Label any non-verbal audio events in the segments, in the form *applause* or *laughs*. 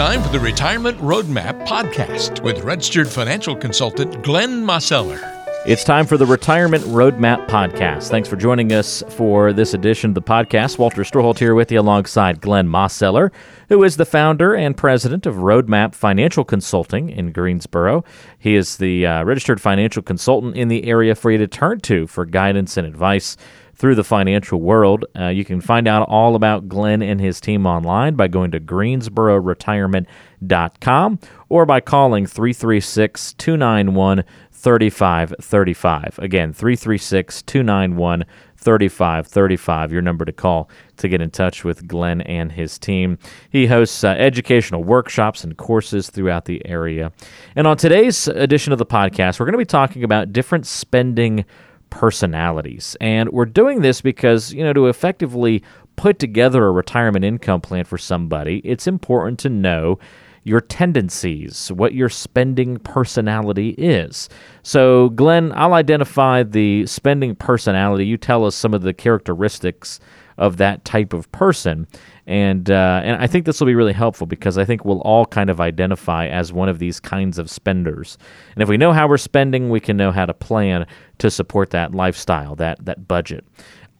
time for the Retirement Roadmap podcast with registered financial consultant Glenn Mosseller. It's time for the Retirement Roadmap podcast. Thanks for joining us for this edition of the podcast. Walter Storholt here with you alongside Glenn Mosseller, who is the founder and president of Roadmap Financial Consulting in Greensboro. He is the uh, registered financial consultant in the area for you to turn to for guidance and advice through the financial world. Uh, you can find out all about Glenn and his team online by going to greensbororetirement.com or by calling 336 291 3535. Again, 336 291 3535, your number to call to get in touch with Glenn and his team. He hosts uh, educational workshops and courses throughout the area. And on today's edition of the podcast, we're going to be talking about different spending personalities. And we're doing this because, you know, to effectively put together a retirement income plan for somebody, it's important to know your tendencies, what your spending personality is. So, Glenn, I'll identify the spending personality. You tell us some of the characteristics of that type of person. And uh, and I think this will be really helpful because I think we'll all kind of identify as one of these kinds of spenders. And if we know how we're spending, we can know how to plan to support that lifestyle, that that budget.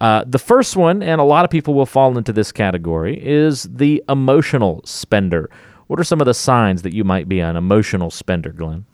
Uh, the first one, and a lot of people will fall into this category, is the emotional spender. What are some of the signs that you might be an emotional spender, Glenn?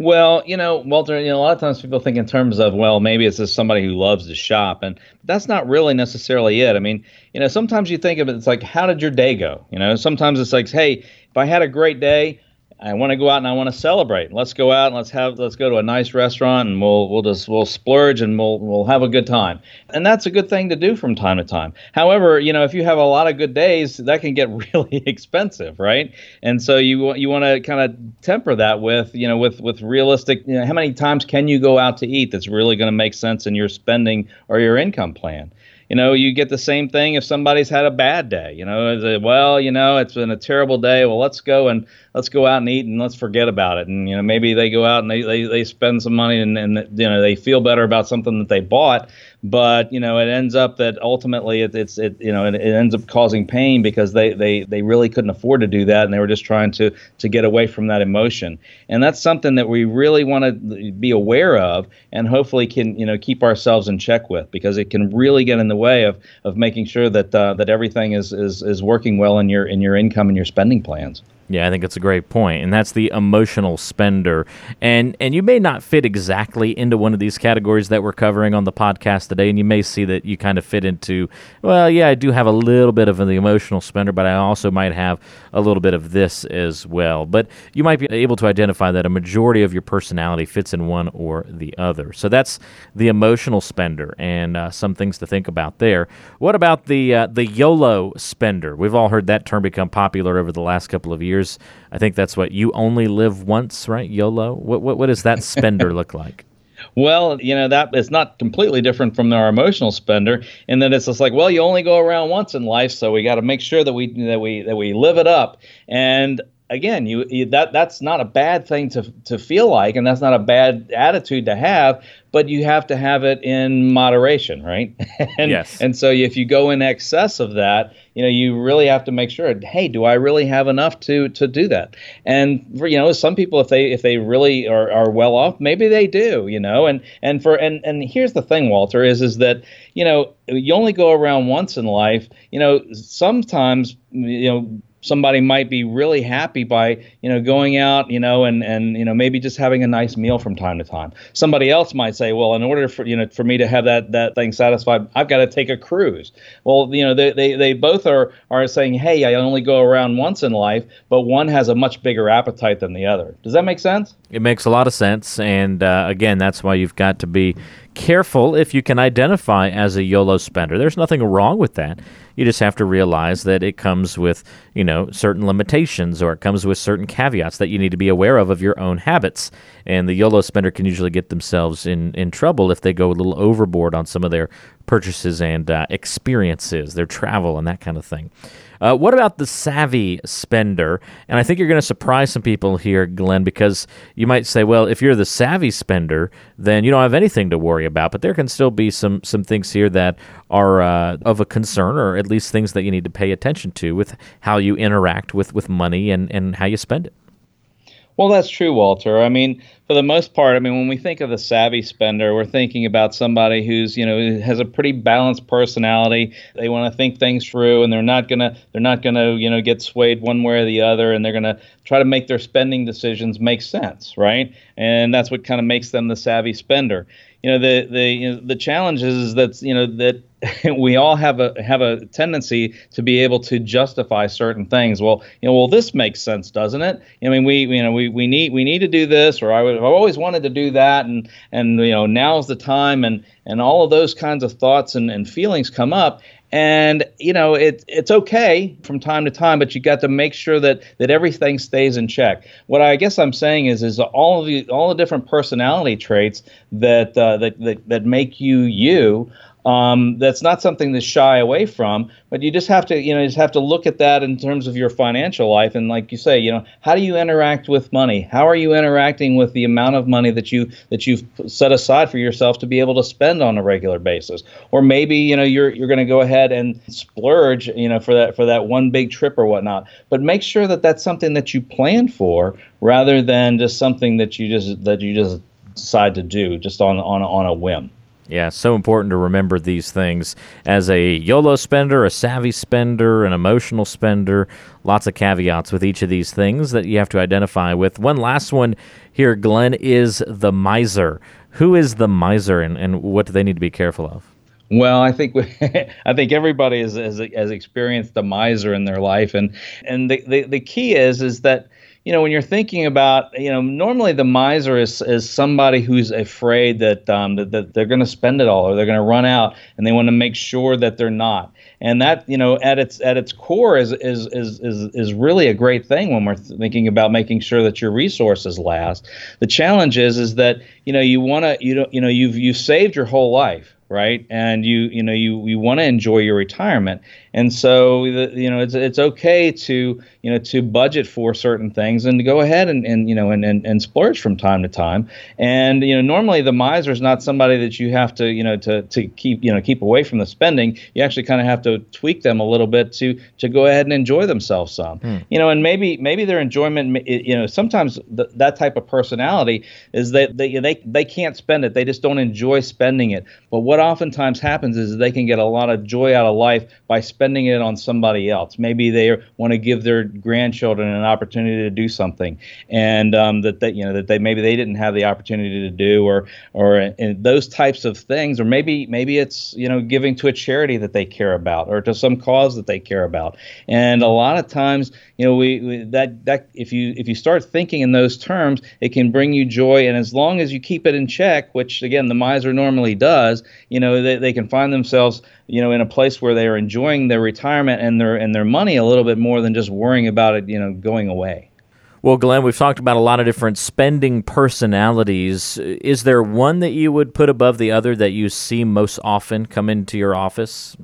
Well, you know, Walter, you know, a lot of times people think in terms of, well, maybe it's just somebody who loves to shop, and that's not really necessarily it. I mean, you know, sometimes you think of it, it's like, how did your day go? You know, sometimes it's like, hey, if I had a great day, I want to go out and I want to celebrate. Let's go out and let's have let's go to a nice restaurant and we'll we'll just we'll splurge and we'll we'll have a good time. And that's a good thing to do from time to time. However, you know, if you have a lot of good days, that can get *laughs* really expensive, right? And so you you want to kind of temper that with, you know, with with realistic, you know, how many times can you go out to eat that's really going to make sense in your spending or your income plan? You know, you get the same thing if somebody's had a bad day. You know, well, you know, it's been a terrible day. Well, let's go and let's go out and eat and let's forget about it. And you know, maybe they go out and they they, they spend some money and, and you know they feel better about something that they bought, but you know it ends up that ultimately it, it's it you know it, it ends up causing pain because they they they really couldn't afford to do that and they were just trying to to get away from that emotion. And that's something that we really want to be aware of and hopefully can you know keep ourselves in check with because it can really get in the way of of making sure that uh, that everything is, is is working well in your in your income and your spending plans. Yeah, I think it's a great point, and that's the emotional spender. And and you may not fit exactly into one of these categories that we're covering on the podcast today, and you may see that you kind of fit into, well, yeah, I do have a little bit of the emotional spender, but I also might have a little bit of this as well. But you might be able to identify that a majority of your personality fits in one or the other. So that's the emotional spender, and uh, some things to think about there. What about the uh, the YOLO spender? We've all heard that term become popular over the last couple of years years. I think that's what you only live once, right? YOLO. What what, what does that spender *laughs* look like? Well, you know that is not completely different from our emotional spender, in that it's just like, well, you only go around once in life, so we got to make sure that we that we that we live it up. And again, you, you, that that's not a bad thing to to feel like, and that's not a bad attitude to have. But you have to have it in moderation, right? *laughs* and, yes. And so if you go in excess of that, you know, you really have to make sure. Hey, do I really have enough to to do that? And for you know, some people, if they if they really are, are well off, maybe they do. You know, and and for and and here's the thing, Walter, is is that you know you only go around once in life. You know, sometimes you know somebody might be really happy by you know going out you know and and you know maybe just having a nice meal from time to time. Somebody else might say well in order for you know for me to have that that thing satisfied i've got to take a cruise. Well you know they they, they both are are saying hey i only go around once in life but one has a much bigger appetite than the other. Does that make sense? It makes a lot of sense and uh, again that's why you've got to be careful if you can identify as a YOLO spender. There's nothing wrong with that. You just have to realize that it comes with, you know, certain limitations or it comes with certain caveats that you need to be aware of of your own habits. And the YOLO spender can usually get themselves in, in trouble if they go a little overboard on some of their purchases and uh, experiences, their travel and that kind of thing. Uh, what about the savvy spender? And I think you're going to surprise some people here, Glenn, because you might say, well, if you're the savvy spender, then you don't have anything to worry about. But there can still be some some things here that are uh, of a concern, or at least things that you need to pay attention to with how you interact with with money and and how you spend it. Well, that's true, Walter. I mean, for the most part, I mean, when we think of the savvy spender, we're thinking about somebody who's, you know, has a pretty balanced personality. They want to think things through, and they're not gonna, they're not gonna, you know, get swayed one way or the other, and they're gonna try to make their spending decisions make sense, right? And that's what kind of makes them the savvy spender you know the the you know, the challenge is, is that you know that *laughs* we all have a have a tendency to be able to justify certain things. Well, you know, well this makes sense, doesn't it? I mean, we you know we, we need we need to do this, or I would, I've always wanted to do that, and and you know now's the time, and and all of those kinds of thoughts and, and feelings come up, and you know it, it's okay from time to time but you got to make sure that that everything stays in check. What i guess i'm saying is is all of the all the different personality traits that uh, that, that that make you you um, that's not something to shy away from, but you just have to, you know, just have to look at that in terms of your financial life. And like you say, you know, how do you interact with money? How are you interacting with the amount of money that you that you've set aside for yourself to be able to spend on a regular basis? Or maybe, you know, you're you're going to go ahead and splurge, you know, for that for that one big trip or whatnot. But make sure that that's something that you plan for rather than just something that you just that you just decide to do just on on on a whim. Yeah, so important to remember these things. As a YOLO spender, a savvy spender, an emotional spender, lots of caveats with each of these things that you have to identify with. One last one here, Glenn, is the miser. Who is the miser and, and what do they need to be careful of? Well, I think *laughs* I think everybody has, has, has experienced the miser in their life, and and the, the, the key is is that you know, when you're thinking about, you know, normally the miser is, is somebody who's afraid that, um, that, that they're going to spend it all or they're going to run out and they want to make sure that they're not. And that, you know, at its at its core is is is is, is really a great thing when we're thinking about making sure that your resources last. The challenge is is that, you know, you want to you don't you know, you've you've saved your whole life right? And you you know you you want to enjoy your retirement, and so the, you know it's it's okay to you know to budget for certain things and to go ahead and, and you know and, and and splurge from time to time. And you know normally the miser is not somebody that you have to you know to to keep you know keep away from the spending. You actually kind of have to tweak them a little bit to to go ahead and enjoy themselves some. Hmm. You know, and maybe maybe their enjoyment you know sometimes th- that type of personality is that they they they can't spend it. They just don't enjoy spending it. But what oftentimes happens is they can get a lot of joy out of life by spending it on somebody else. Maybe they want to give their grandchildren an opportunity to do something, and um, that they, you know that they maybe they didn't have the opportunity to do, or or those types of things, or maybe maybe it's you know giving to a charity that they care about, or to some cause that they care about. And a lot of times, you know, we, we that that if you if you start thinking in those terms, it can bring you joy, and as long as you keep it in check, which again the miser normally does, you know, they, they can find themselves, you know, in a place where they are enjoying their retirement and their and their money a little bit more than just worrying about it, you know, going away. Well, Glenn, we've talked about a lot of different spending personalities. Is there one that you would put above the other that you see most often come into your office?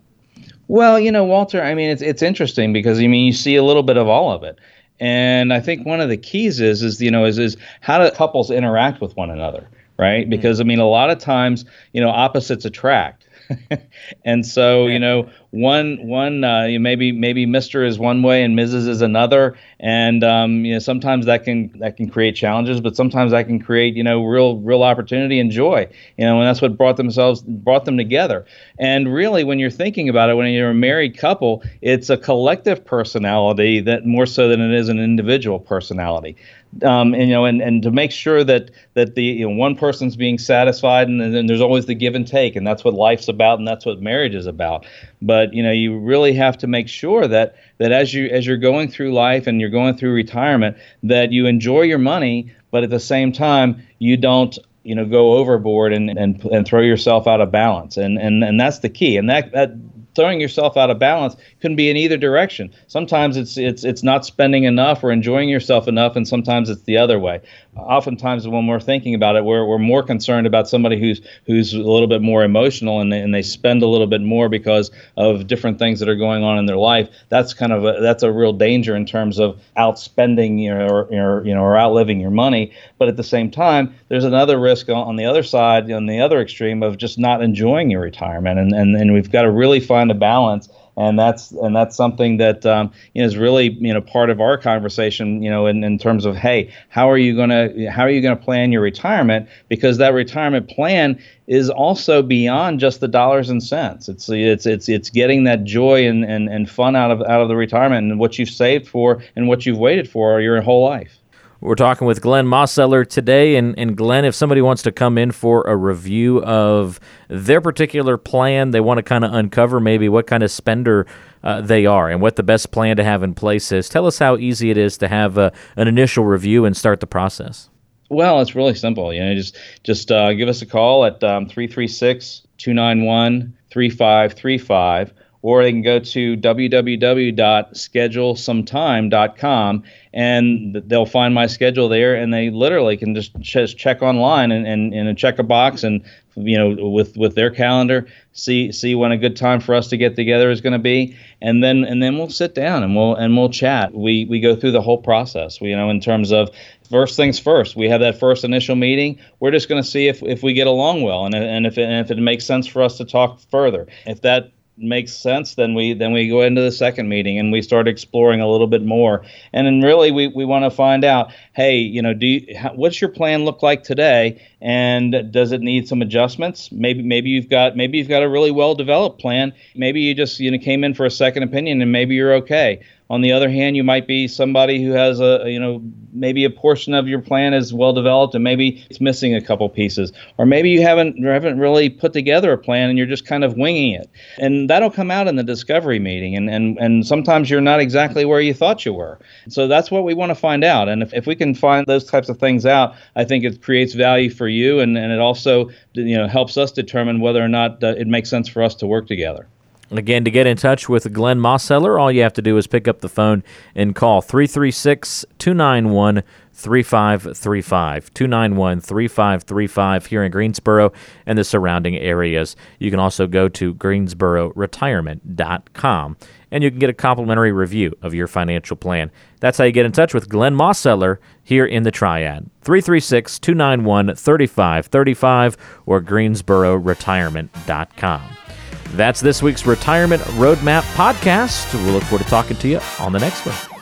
Well, you know, Walter, I mean, it's it's interesting because I mean, you see a little bit of all of it. And I think one of the keys is is you know is is how do couples interact with one another? right? Mm-hmm. Because I mean, a lot of times, you know, opposites attract. *laughs* and so you know one one uh, maybe maybe Mr. is one way and Mrs. is another and um, you know sometimes that can that can create challenges but sometimes that can create you know real real opportunity and joy you know and that's what brought themselves brought them together and really when you're thinking about it when you're a married couple it's a collective personality that more so than it is an individual personality um, and you know, and, and to make sure that that the you know, one person's being satisfied, and then there's always the give and take, and that's what life's about, and that's what marriage is about. But you know, you really have to make sure that that as you as you're going through life and you're going through retirement, that you enjoy your money, but at the same time, you don't you know go overboard and and, and throw yourself out of balance, and and and that's the key, and that that throwing yourself out of balance can be in either direction. Sometimes it's it's it's not spending enough or enjoying yourself enough, and sometimes it's the other way. Oftentimes, when we're thinking about it, we're, we're more concerned about somebody who's who's a little bit more emotional and they, and they spend a little bit more because of different things that are going on in their life. That's kind of a, that's a real danger in terms of outspending you know, or, you know or outliving your money. But at the same time, there's another risk on the other side, on the other extreme of just not enjoying your retirement, and and, and we've got to really find a balance and that's and that's something that um, you know, is really you know part of our conversation you know in, in terms of hey how are you going to how are you going to plan your retirement? Because that retirement plan is also beyond just the dollars and cents. It's it's it's it's getting that joy and, and, and fun out of out of the retirement and what you've saved for and what you've waited for your whole life we're talking with Glenn Mosseller today. And, and Glenn, if somebody wants to come in for a review of their particular plan, they want to kind of uncover maybe what kind of spender uh, they are and what the best plan to have in place is, tell us how easy it is to have a, an initial review and start the process. Well, it's really simple. You know, just just uh, give us a call at um, 336 291 3535 or they can go to www.schedulesometime.com and they'll find my schedule there and they literally can just just check online and, and, and check a box and you know with with their calendar see see when a good time for us to get together is going to be. And then and then we'll sit down and we'll and we'll chat. We we go through the whole process we, you know in terms of first things first. We have that first initial meeting. We're just going to see if, if we get along well and, and if it, and if it makes sense for us to talk further. If that makes sense, then we then we go into the second meeting and we start exploring a little bit more. And then really we, we want to find out, hey, you know, do you, what's your plan look like today, and does it need some adjustments? Maybe maybe you've got maybe you've got a really well developed plan. Maybe you just you know came in for a second opinion and maybe you're okay. On the other hand, you might be somebody who has a, you know, maybe a portion of your plan is well developed and maybe it's missing a couple pieces, or maybe you haven't haven't really put together a plan and you're just kind of winging it, and that'll come out in the discovery meeting, and and and sometimes you're not exactly where you thought you were. So that's what we want to find out, and if, if we can find those types of things out, I think it creates value for you, and and it also you know helps us determine whether or not uh, it makes sense for us to work together. Again, to get in touch with Glenn Mosseller, all you have to do is pick up the phone and call 336 291 3535. 291 3535 here in Greensboro and the surrounding areas. You can also go to greensbororetirement.com and you can get a complimentary review of your financial plan. That's how you get in touch with Glenn Mosseller here in the Triad. 336 291 3535 or greensbororetirement.com. That's this week's Retirement Roadmap podcast. We'll look forward to talking to you on the next one.